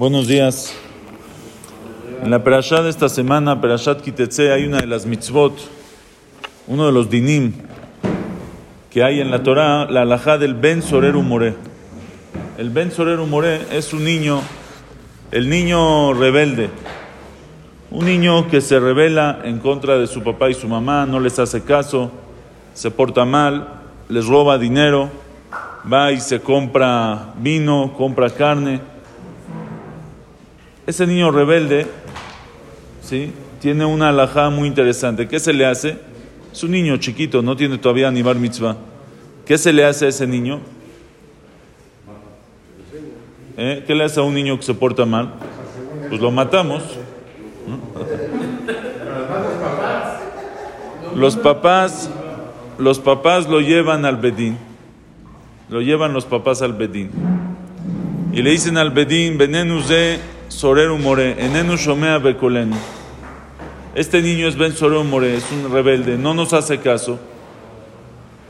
Buenos días. En la perashá de esta semana, Perashat Kitetse, hay una de las mitzvot, uno de los dinim que hay en la Torah, la alajá del Ben Sorer More. El Ben Sorer More es un niño, el niño rebelde, un niño que se rebela en contra de su papá y su mamá, no les hace caso, se porta mal, les roba dinero, va y se compra vino, compra carne. Ese niño rebelde, ¿sí? Tiene una alajá muy interesante. ¿Qué se le hace? Es un niño chiquito, no tiene todavía ni bar mitzvah. ¿Qué se le hace a ese niño? ¿Eh? ¿Qué le hace a un niño que se porta mal? Pues lo matamos. Los papás, los papás lo llevan al bedín. Lo llevan los papás al bedín. Y le dicen al bedín, venenu ze soreru more, enenu shomea bekolenu. Este niño es Ben Soreru More, es un rebelde, no nos hace caso.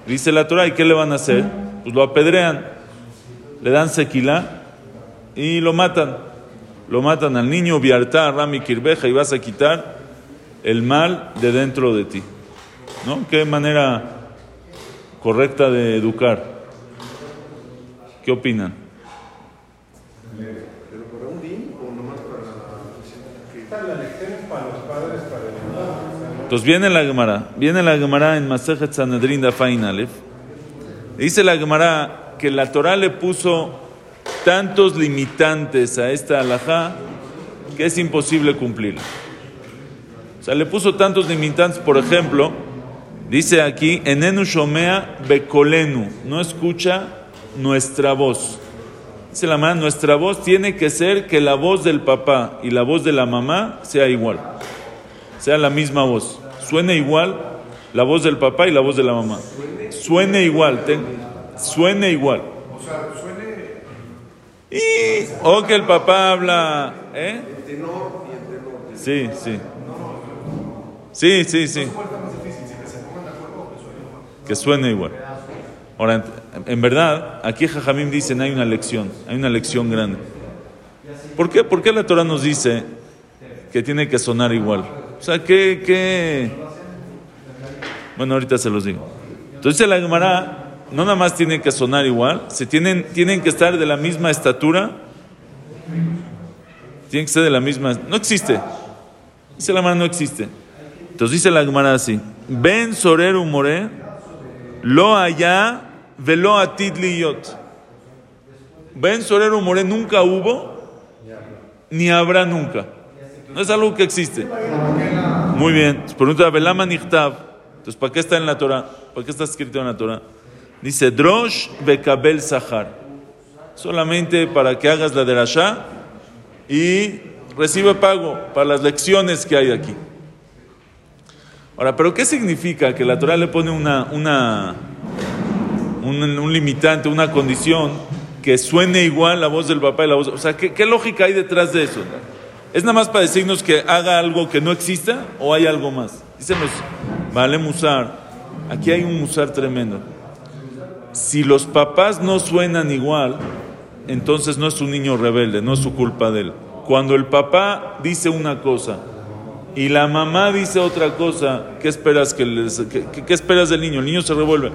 Dice la Torah, ¿y qué le van a hacer? Pues lo apedrean, le dan sequila y lo matan. Lo matan al niño, viarta, rami, kirbeja, y vas a quitar el mal de dentro de ti. ¿No? Qué manera correcta de educar. ¿Qué opinan? ¿Pero para un din o nomás para la lección es para los padres, para el niño? Entonces viene la Gemara, viene la Gemara en Masejet Sanedrin da Fain Aleph. Dice la Gemara que la Torah le puso tantos limitantes a esta alajá que es imposible cumplirla. O sea, le puso tantos limitantes, por ejemplo, dice aquí, enenu shomea bekolenu, no escucha nuestra voz. Dice la mamá, nuestra voz tiene que ser que la voz del papá y la voz de la mamá sea igual, sea la misma voz. Suene igual la voz del papá y la voz de la mamá. Suene igual, ten- suene igual. Y, o que el papá habla, ¿eh? Sí, sí. Sí, sí, sí. ¿Cuál está más difícil? ¿Si que suene igual? Ahora, en verdad, aquí Jajamim dicen hay una lección, hay una lección grande. ¿Por qué? ¿Por qué la Torah nos dice que tiene que sonar igual? O sea, que, que... Bueno, ahorita se los digo. Entonces la Gemara no nada más tiene que sonar igual, se tienen, tienen que estar de la misma estatura, tienen que ser de la misma... No existe. Dice la Gemara, no existe. Entonces dice la Gemara así, Ben soreru more, lo allá, velo atid liyot. Ben soreru more nunca hubo, ni habrá nunca. No es algo que existe. Muy bien. Pregunta, Velama nichtav. Entonces, ¿para qué está en la Torah? ¿Para qué está escrito en la Torah? Dice, Drosh bekabel sahar. Solamente para que hagas la derashá y recibe pago para las lecciones que hay aquí. Ahora, ¿pero qué significa que la Torah le pone una, una, un, un limitante, una condición que suene igual la voz del papá y la voz? O sea, ¿qué, qué lógica hay detrás de eso? ¿Es nada más para decirnos que haga algo que no exista o hay algo más? Dicen los, vale musar, aquí hay un musar tremendo. Si los papás no suenan igual, entonces no es un niño rebelde, no es su culpa de él. Cuando el papá dice una cosa y la mamá dice otra cosa, ¿qué esperas que les- qué esperas del niño? El niño se revuelve.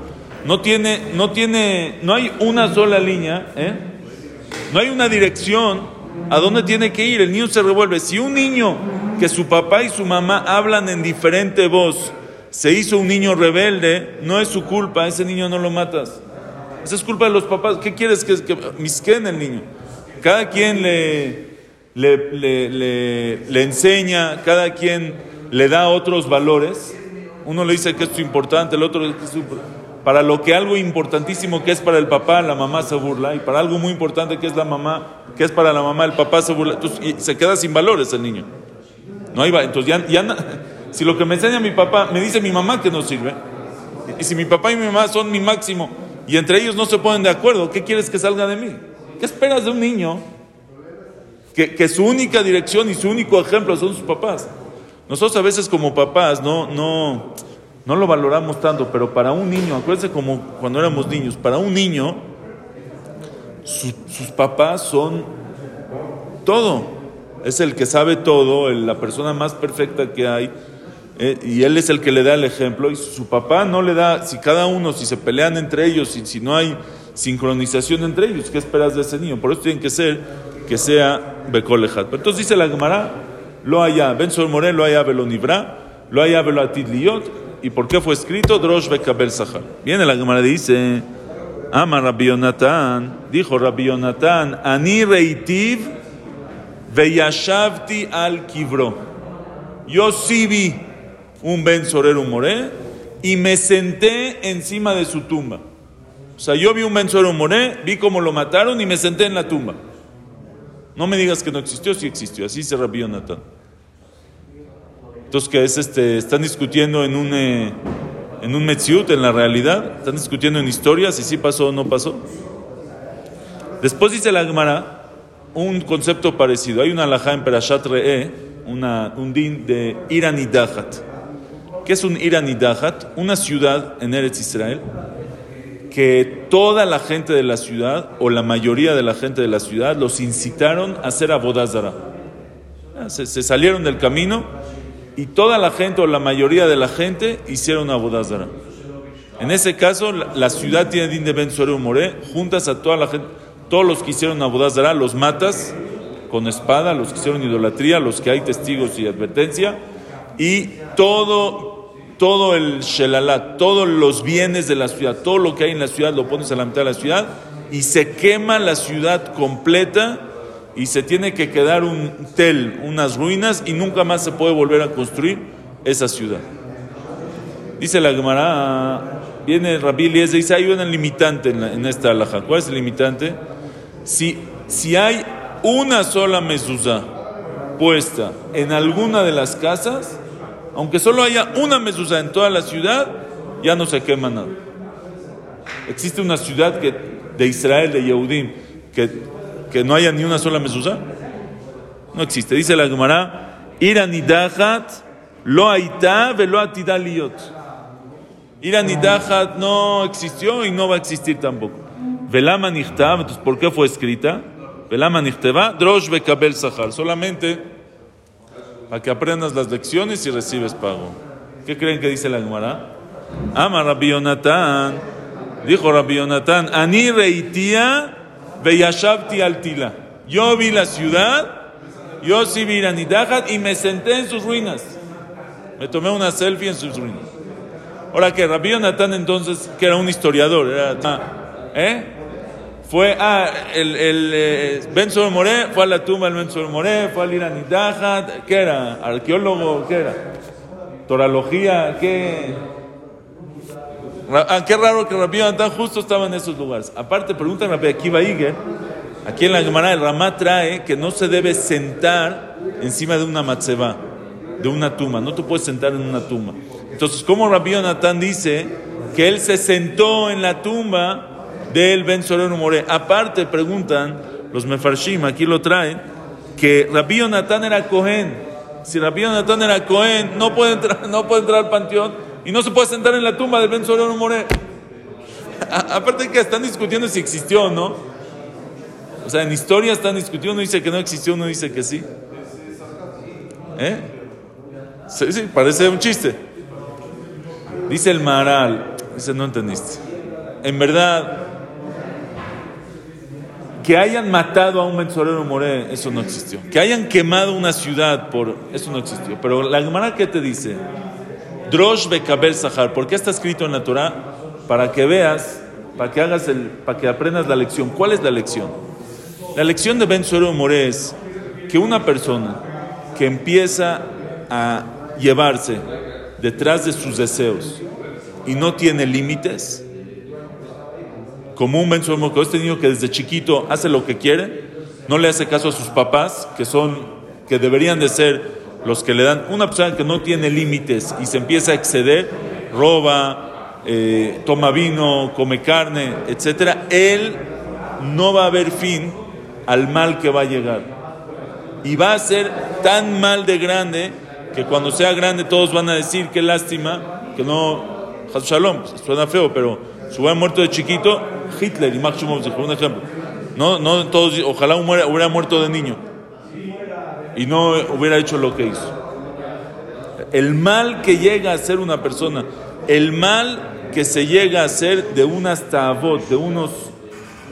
No tiene, no tiene, no hay una sola línea, ¿eh? No hay una dirección a dónde tiene que ir. El niño se revuelve. Si un niño que su papá y su mamá hablan en diferente voz se hizo un niño rebelde, no es su culpa. Ese niño no lo matas. Esa es culpa de los papás. ¿Qué quieres que, que misquen el niño? Cada quien le, le, le, enseña, cada quien le da otros valores. Uno le dice que esto es importante, el otro que es súper- para lo que algo importantísimo que es para el papá, la mamá se burla, y para algo muy importante que es la mamá, que es para la mamá, el papá se burla. Entonces, y se queda sin valores el niño. No hay entonces ya, ya si lo que me enseña mi papá me dice mi mamá que no sirve, y si mi papá y mi mamá son mi máximo y entre ellos no se ponen de acuerdo, ¿qué quieres que salga de mí? ¿Qué esperas de un niño que, que su única dirección y su único ejemplo son sus papás? Nosotros a veces como papás no, no, no lo valoramos tanto, pero para un niño, acuérdense como cuando éramos niños, para un niño su- sus papás son todo. Es el que sabe todo, la persona más perfecta que hay. eh, y él es el que le da el ejemplo. Y su papá no le da, si cada uno, si se pelean entre ellos, si, si no hay sincronización entre ellos, ¿qué esperas de ese niño? Por eso tiene que ser que sea Bekolejat. Pero entonces dice la Gemara, lo haya, Ben Sol More, lo haya Belonibra, lo haya Beloatid Liot. ¿Y por qué fue escrito? Drosh Bekabel Sahar. Viene la Gemara dice, Ama Rabbi Yonatan, dijo Rabbi Yonatan, Ani Reitiv Veyashavti al Kibro. Yo sí vi un Ben Sorero Moré y me senté encima de su tumba. O sea, yo vi un Ben Sorero Moré, vi cómo lo mataron y me senté en la tumba. No me digas que no existió, sí existió. Así se Rabbi Yonatan. Entonces, ¿qué es este? Están discutiendo en un, eh, en un Metziut, en la realidad. Están discutiendo en historias si sí pasó o no pasó. Después dice la Gemara un concepto parecido. Hay una alajá en Perashat Re'e, un din de Iranidahat. ¿Qué es un Iranidahat? Una ciudad en Eretz Israel que toda la gente de la ciudad, o la mayoría de la gente de la ciudad, los incitaron a hacer abodazara. Se, se salieron del camino y toda la gente, o la mayoría de la gente, hicieron abodazara. En ese caso, la, ciudad tiene din de Ben Moré, juntas a toda la gente, todos los que hicieron abodazara, los matas con espada, los que hicieron idolatría, los que hay testigos y advertencia, y todo todo el shelalat, todos los bienes de la ciudad, todo lo que hay en la ciudad lo pones a la mitad de la ciudad y se quema la ciudad completa y se tiene que quedar un tel, unas ruinas y nunca más se puede volver a construir esa ciudad. Dice la Gemara, viene Rabbi y dice, hay una limitante en esta alhaja. ¿Cuál es el limitante? Si, si hay una sola mezuzá puesta en alguna de las casas, aunque solo haya una mezuzá en toda la ciudad, ya no se quema nada. ¿Existe una ciudad que, de Israel, de Yehudim, que, que no haya ni una sola mezuzá? No existe. Dice la Gemara, Iranidahat lo aita velo. Iranidahat no existió y no va a existir tampoco. Velama nichtav, entonces ¿por qué fue escrita? Velama nichteva, drosh bekabel sahar. Solamente para que aprendas las lecciones y recibes pago. ¿Qué creen que dice la Gemara? Ama Rabbi Yonatan. Dijo Rabbi Yonatan, Ani reitia veyashavti altila. Yo vi la ciudad, yo sí vi Iranidahat y me senté en sus ruinas. Me tomé una selfie en sus ruinas. Ahora que Rabbi Yonatan entonces, que era un historiador, era, ¿eh? Fue, ah, el, el eh, Ben Moré, fue a la tumba del Ben Moré, fue al Iranidahat, ¿qué era? ¿Arqueólogo? ¿Qué era? ¿Toralogía? ¿Qué? Ah, qué raro que Rabbi Yonatan justo estaba en esos lugares. Aparte, preguntan a Akiva Iger, aquí en la Gemara el Ramá trae que no se debe sentar encima de una matzeba, de una tumba. No te puedes sentar en una tumba. Entonces, ¿cómo Rabbi Yonatan dice que él se sentó en la tumba del Ben Soreno More? Aparte, preguntan los Mefarshim, aquí lo traen, que Rabbi Yonatan era Cohen. Si Rabbi Yonatan era Cohen, no puede entrar, no puede entrar al panteón y no se puede sentar en la tumba del Ben Soreno More. A- Aparte que están discutiendo si existió o no. O sea, en historia están discutiendo, uno dice que no existió, uno dice que sí. ¿Eh? Sí, sí, parece un chiste. Dice el Maral, dice, no entendiste. En verdad, que hayan matado a un mensorero moré, eso no existió. Que hayan quemado una ciudad por, eso no existió. Pero la Gemara, ¿qué te dice? Drosh Bekabel Sahar. ¿Por qué está escrito en la Torah? Para que veas, para que hagas el, para que aprendas la lección. ¿Cuál es la lección? La lección de Ben Suero Moré es que una persona que empieza a llevarse detrás de sus deseos y no tiene límites, como un Ben Suero Moré, este niño que desde chiquito hace lo que quiere, no le hace caso a sus papás, que son, que deberían de ser los que le dan, una persona que no tiene límites y se empieza a exceder, roba, eh, toma vino, come carne, etcétera, él no va a haber fin al mal que va a llegar. Y va a ser tan mal de grande que cuando sea grande todos van a decir qué lástima, que no, Shalom, suena feo, pero si hubiera muerto de chiquito, Hitler y Max Shumov, por un ejemplo. No, no todos, ojalá hubiera muerto de niño. Y no hubiera hecho lo que hizo. El mal que llega a ser una persona, el mal que se llega a hacer de unas tabot, de unos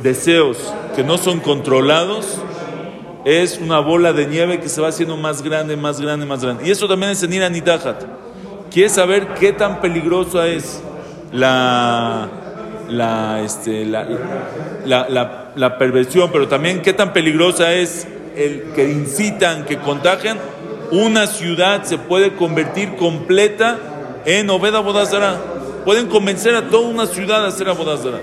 deseos que no son controlados, es una bola de nieve que se va haciendo más grande, más grande, más grande. Y eso también es en Irán y Dahat. Quiere saber qué tan peligrosa es la, la, este, la, la, la, perversión, pero también qué tan peligrosa es el que incitan, que contagian. Una ciudad se puede convertir completa en Obeda Bodazara. Pueden convencer a toda una ciudad a hacer Abodazara.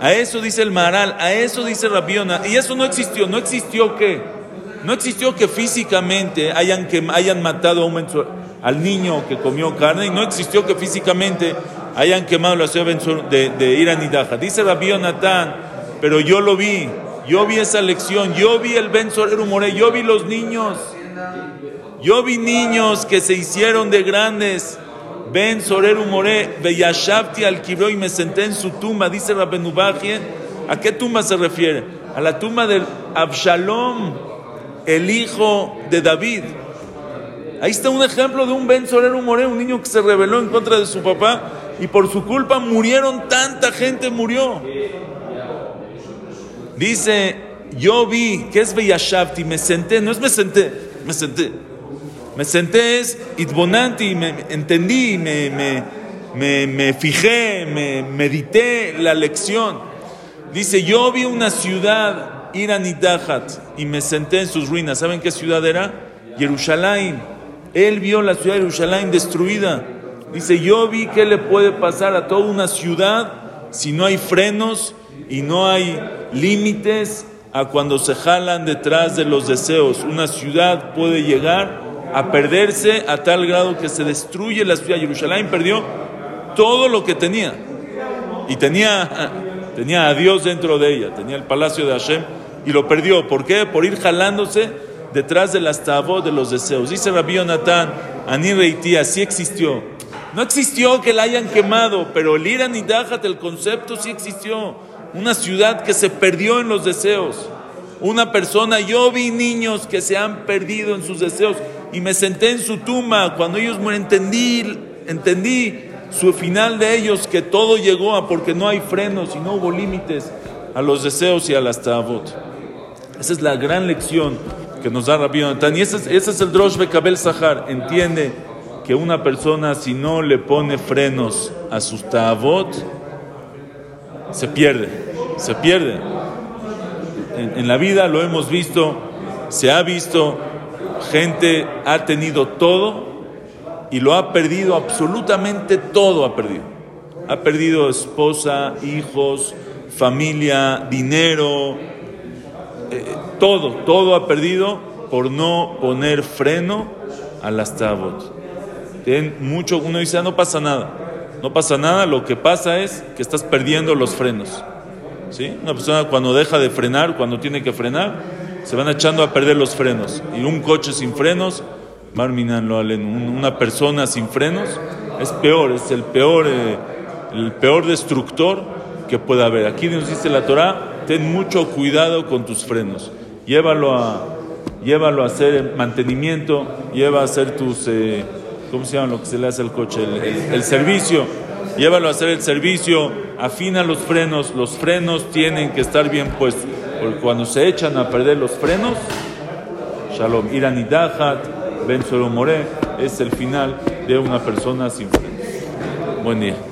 A eso dice el Maral, a eso dice Rabiona. Y eso no existió. ¿No existió que No existió que físicamente hayan, que hayan matado al niño que comió carne y no existió que físicamente hayan quemado la ciudad de, de Irán y Daja. Dice Rabiona Tan, pero yo lo vi. Yo vi esa lección. Yo vi el Ben Soreru More. Yo vi los niños. Yo vi niños que se hicieron de grandes Ben Soreru More, Beyashavti al Kibro y me senté en su tumba, dice Rabbenubachie. ¿A qué tumba se refiere? A la tumba de Absalom, el hijo de David. Ahí está un ejemplo de un Ben Soreru More, un niño que se rebeló en contra de su papá y por su culpa murieron, tanta gente murió. Dice, yo vi, ¿qué es Beyashavti? Me senté, no es me senté, me senté. Me senté, itbonanti, me entendí, me, me, me, fijé, me medité la lección. Dice, yo vi una ciudad, Iranidahat, y me senté en sus ruinas. ¿Saben qué ciudad era? Jerusalén. Él vio la ciudad de Jerusalén destruida. Dice, yo vi qué le puede pasar a toda una ciudad si no hay frenos y no hay límites a cuando se jalan detrás de los deseos. Una ciudad puede llegar a perderse a tal grado que se destruye la ciudad. Jerusalén perdió todo lo que tenía. Y tenía, tenía a Dios dentro de ella, tenía el palacio de Hashem y lo perdió. ¿Por qué? Por ir jalándose detrás de las tabos de los deseos. Dice Rabbi Jonathan, Ani Reiti, así existió. No existió que la hayan quemado, pero el Irán y Dajat, el concepto sí existió. Una ciudad que se perdió en los deseos. Una persona, yo vi niños que se han perdido en sus deseos y me senté en su tumba. Cuando ellos mueren, entendí, entendí su final de ellos, que todo llegó a porque no hay frenos y no hubo límites a los deseos y a las tabot. Esa es la gran lección que nos da Rabbi Yonatan. Y ese es, el Drosh Bekabel Sahar. Entiende que una persona, si no le pone frenos a sus tabot, se pierde, se pierde. en la vida lo hemos visto, se ha visto gente ha tenido todo y lo ha perdido, absolutamente todo ha perdido. Ha perdido esposa, hijos, familia, dinero, eh, todo, todo ha perdido por no poner freno a las tabot. Ten mucho, uno dice, ah, no pasa nada, no pasa nada, lo que pasa es que estás perdiendo los frenos. ¿Sí? Una persona cuando deja de frenar, cuando tiene que frenar, se van echando a perder los frenos. Y un coche sin frenos, una persona sin frenos, es peor, es el peor, eh, el peor destructor que pueda haber. Aquí nos dice la Torah, ten mucho cuidado con tus frenos. Llévalo a, llévalo a hacer mantenimiento, lleva a hacer tus, eh, ¿cómo se llama lo que se le hace al coche? el servicio. Llévalo a hacer el servicio, afina los frenos, los frenos tienen que estar bien puestos. Porque cuando se echan a perder los frenos, Shalom, Iranidahat, Ben More, es el final de una persona sin frenos. Buen día.